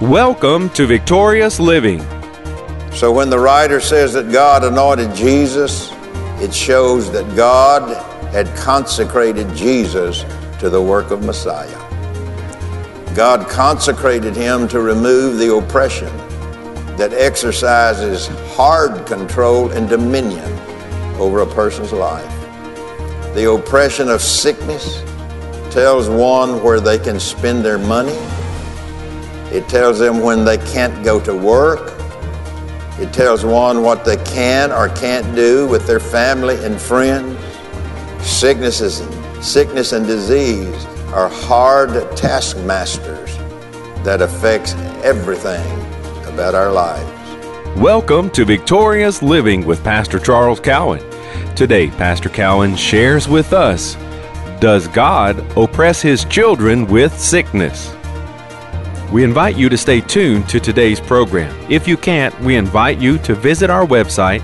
Welcome to Victorious Living. So when the writer says that God anointed Jesus, it shows that God had consecrated Jesus to the work of Messiah. God consecrated him to remove the oppression that exercises hard control and dominion over a person's life. The oppression of sickness tells one where they can spend their money. It tells them when they can't go to work. It tells one what they can or can't do with their family and friends. Sicknesses, sickness and disease are hard taskmasters that affects everything about our lives. Welcome to Victorious Living with Pastor Charles Cowan. Today, Pastor Cowan shares with us Does God oppress his children with sickness? We invite you to stay tuned to today's program. If you can't, we invite you to visit our website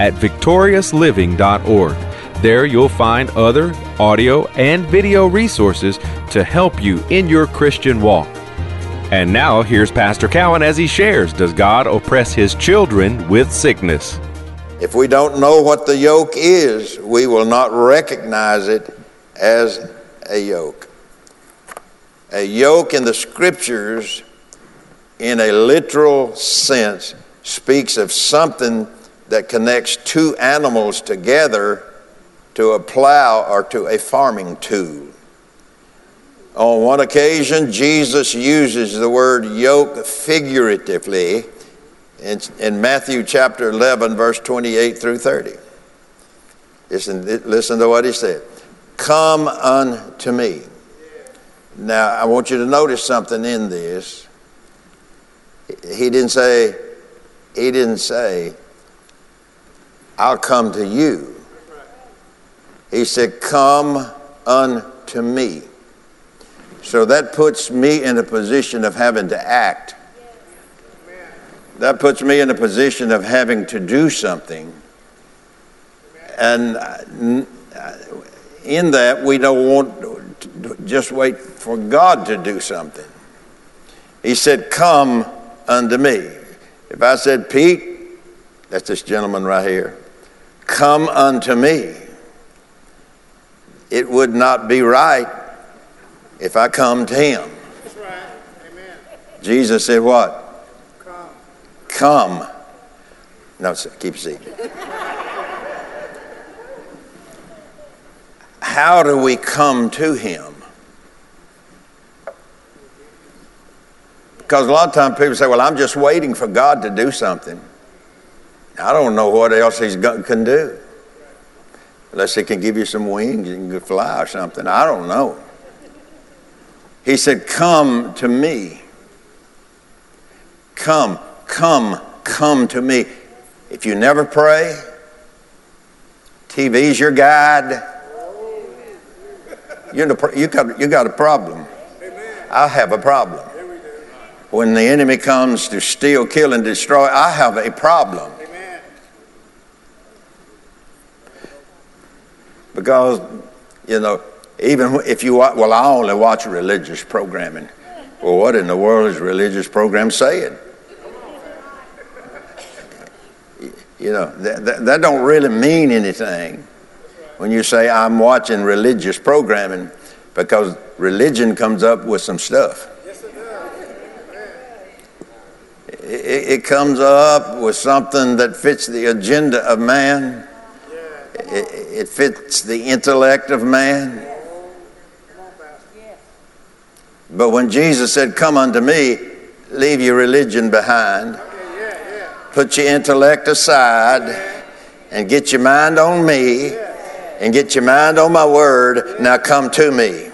at victoriousliving.org. There you'll find other audio and video resources to help you in your Christian walk. And now here's Pastor Cowan as he shares Does God oppress his children with sickness? If we don't know what the yoke is, we will not recognize it as a yoke. A yoke in the scriptures, in a literal sense, speaks of something that connects two animals together to a plow or to a farming tool. On one occasion, Jesus uses the word yoke figuratively in, in Matthew chapter 11, verse 28 through 30. Listen, listen to what he said Come unto me. Now, I want you to notice something in this. He didn't say, he didn't say, I'll come to you. He said, Come unto me. So that puts me in a position of having to act. That puts me in a position of having to do something. And uh, uh, in that, we don't want just wait for God to do something. He said, Come unto me. If I said, Pete, that's this gentleman right here, come unto me, it would not be right if I come to him. That's right. Amen. Jesus said, What? Come. Come. No, keep seated. How do we come to him? Because a lot of times people say, Well, I'm just waiting for God to do something. I don't know what else he can do. Unless he can give you some wings and you can fly or something. I don't know. He said, Come to me. Come, come, come to me. If you never pray, TV's your guide. You're you, got, you got a problem. I have a problem. When the enemy comes to steal, kill, and destroy, I have a problem. Because, you know, even if you watch, well, I only watch religious programming. Well, what in the world is religious program saying? You know, that, that, that don't really mean anything when you say, I'm watching religious programming, because religion comes up with some stuff. It, it comes up with something that fits the agenda of man. It, it fits the intellect of man. But when Jesus said, Come unto me, leave your religion behind, put your intellect aside, and get your mind on me, and get your mind on my word, now come to me.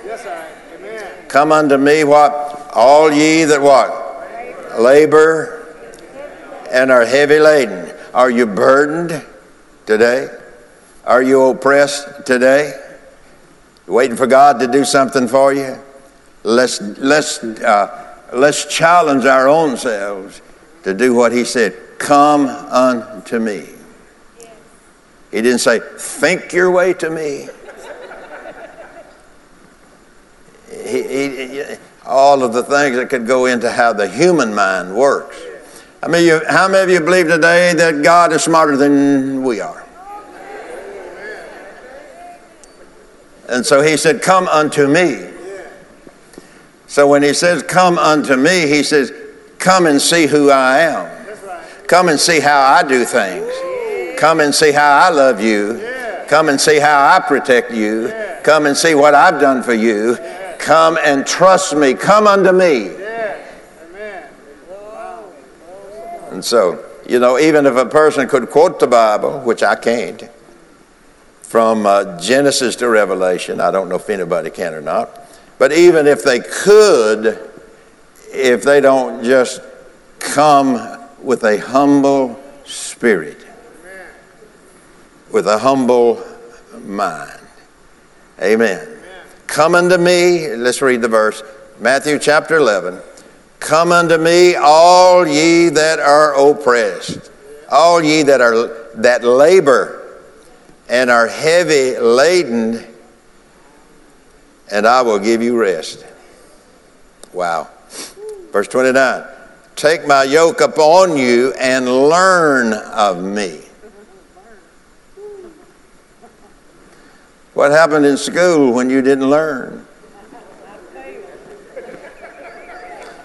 Come unto me, what? All ye that what? Labor and are heavy laden. Are you burdened today? Are you oppressed today? Waiting for God to do something for you? Let's, let's, uh, let's challenge our own selves to do what He said Come unto me. He didn't say, Think your way to me. He, he, all of the things that could go into how the human mind works. I mean, you, how many of you believe today that God is smarter than we are? And so he said, Come unto me. So when he says, Come unto me, he says, Come and see who I am. Come and see how I do things. Come and see how I love you. Come and see how I protect you. Come and see what I've done for you. Come and trust me. Come unto me. And so, you know, even if a person could quote the Bible, which I can't, from uh, Genesis to Revelation, I don't know if anybody can or not, but even if they could, if they don't just come with a humble spirit, with a humble mind. Amen. Come unto me, let's read the verse, Matthew chapter 11. Come unto me, all ye that are oppressed, all ye that are that labor and are heavy laden, and I will give you rest. Wow. Verse 29 Take my yoke upon you and learn of me. What happened in school when you didn't learn?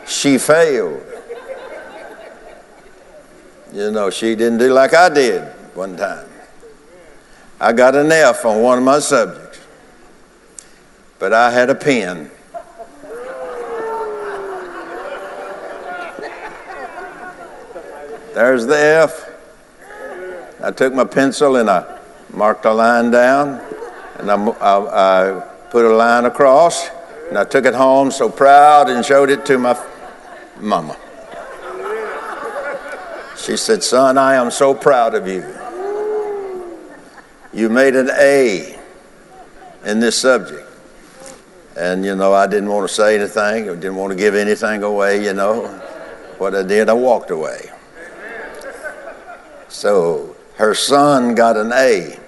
She failed. You know, she didn't do like I did one time. I got an F on one of my subjects, but I had a pen. There's the F. I took my pencil and I marked a line down, and I, I, I put a line across, and I took it home so proud and showed it to my mama. She said, Son, I am so proud of you. You made an A in this subject. And, you know, I didn't want to say anything, I didn't want to give anything away, you know. What I did, I walked away. So her son got an A,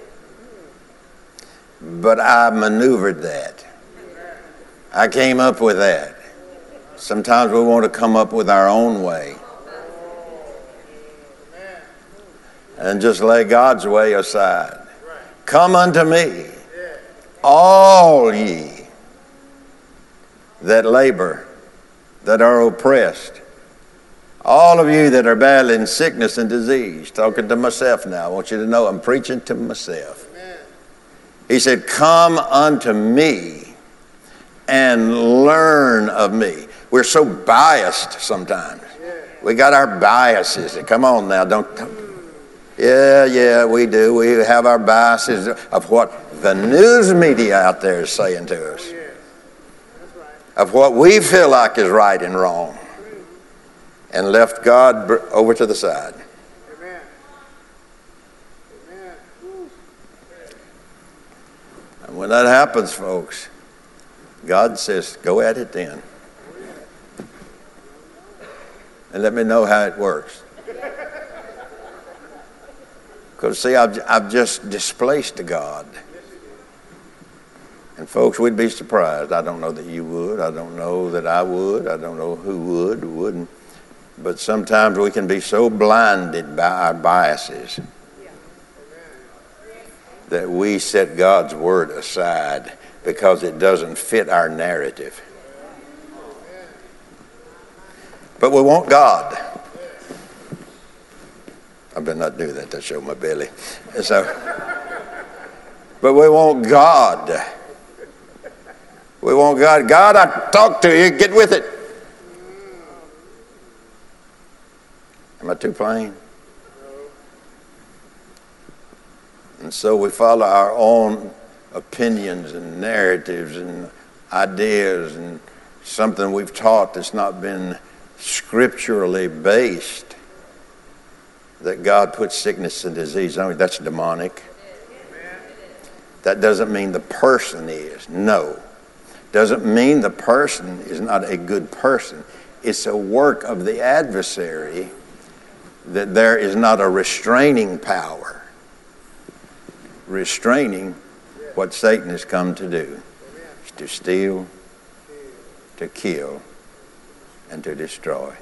but I maneuvered that. I came up with that. Sometimes we want to come up with our own way. And just lay God's way aside. Come unto me, all ye that labor, that are oppressed. All of you that are battling sickness and disease, talking to myself now, I want you to know I'm preaching to myself. He said, Come unto me and learn of me. We're so biased sometimes. We got our biases. Come on now, don't. Yeah, yeah, we do. We have our biases of what the news media out there is saying to us, of what we feel like is right and wrong, and left God over to the side. And when that happens, folks, God says, go at it then and let me know how it works. Because, see, I've, I've just displaced God. And, folks, we'd be surprised. I don't know that you would. I don't know that I would. I don't know who would wouldn't. But sometimes we can be so blinded by our biases that we set God's word aside because it doesn't fit our narrative. But we want God. I better not do that to show my belly. So, but we want God. We want God. God, I talk to you. Get with it. Am I too plain? And so we follow our own opinions and narratives and ideas and something we've taught that's not been scripturally based that God puts sickness and disease on that's demonic. That doesn't mean the person is. No. Doesn't mean the person is not a good person. It's a work of the adversary that there is not a restraining power. Restraining what Satan has come to do to steal, to kill, and to destroy.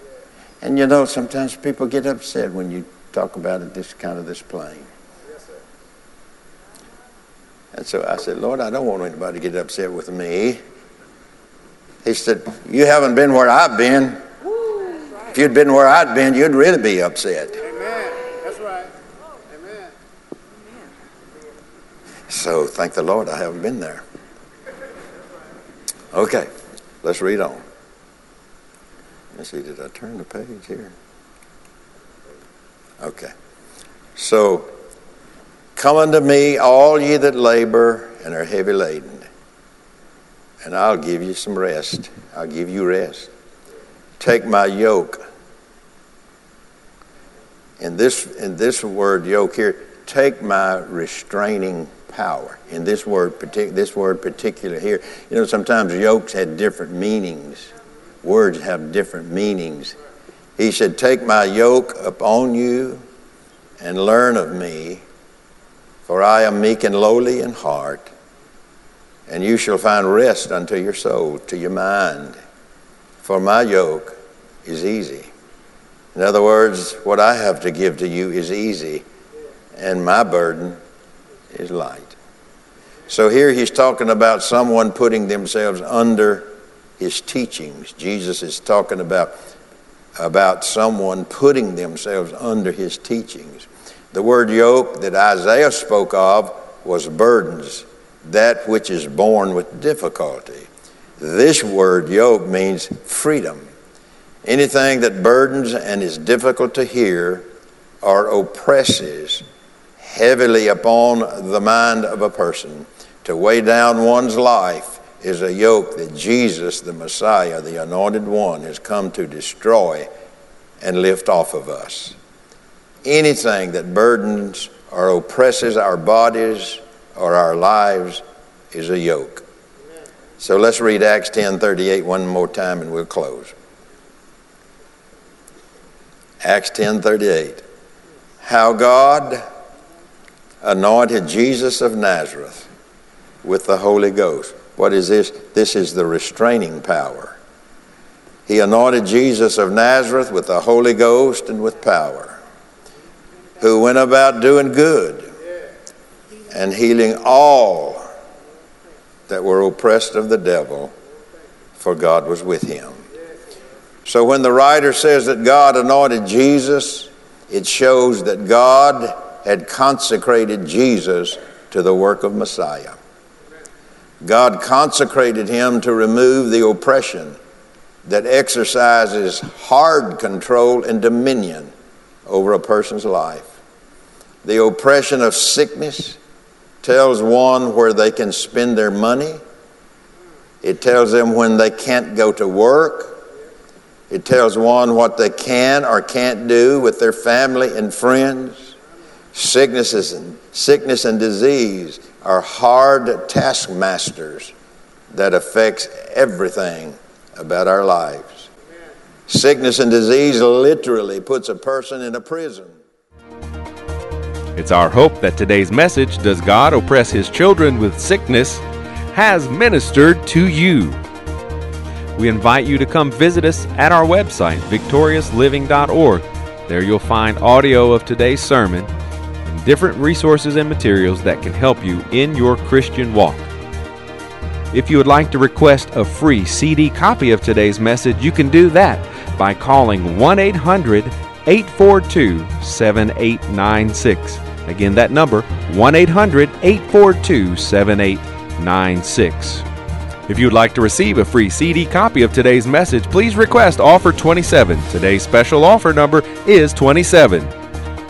And you know, sometimes people get upset when you talk about it this kind of this plain. And so I said, Lord, I don't want anybody to get upset with me. He said, You haven't been where I've been. If you'd been where I'd been, you'd really be upset. Amen. That's right. Amen. So thank the Lord I haven't been there. Okay, let's read on. Let's see, did I turn the page here? Okay. So, come unto me, all ye that labor and are heavy laden, and I'll give you some rest. I'll give you rest. Take my yoke. In this, in this word yoke here, take my restraining power. And this word, partic- this word particular here, you know, sometimes yokes had different meanings. Words have different meanings. He said, Take my yoke upon you and learn of me, for I am meek and lowly in heart, and you shall find rest unto your soul, to your mind. For my yoke is easy. In other words, what I have to give to you is easy, and my burden is light. So here he's talking about someone putting themselves under his teachings. Jesus is talking about, about someone putting themselves under his teachings. The word yoke that Isaiah spoke of was burdens, that which is borne with difficulty. This word yoke means freedom. Anything that burdens and is difficult to hear or oppresses heavily upon the mind of a person to weigh down one's life is a yoke that Jesus, the Messiah, the Anointed One, has come to destroy and lift off of us. Anything that burdens or oppresses our bodies or our lives is a yoke. So let's read Acts 10:38 one more time and we'll close. Acts 10:38. How God anointed Jesus of Nazareth with the Holy Ghost. What is this? This is the restraining power. He anointed Jesus of Nazareth with the Holy Ghost and with power, who went about doing good and healing all that were oppressed of the devil, for God was with him. So when the writer says that God anointed Jesus, it shows that God had consecrated Jesus to the work of Messiah. God consecrated him to remove the oppression that exercises hard control and dominion over a person's life. The oppression of sickness tells one where they can spend their money. It tells them when they can't go to work. It tells one what they can or can't do with their family and friends. Sicknesses and sickness and disease are hard taskmasters that affects everything about our lives. Sickness and disease literally puts a person in a prison. It's our hope that today's message, Does God Oppress His Children with Sickness, has ministered to you. We invite you to come visit us at our website, victoriousliving.org. There you'll find audio of today's sermon different resources and materials that can help you in your Christian walk. If you would like to request a free CD copy of today's message, you can do that by calling 1 800 842 7896. Again, that number 1 800 842 7896. If you would like to receive a free CD copy of today's message, please request offer 27. Today's special offer number is 27.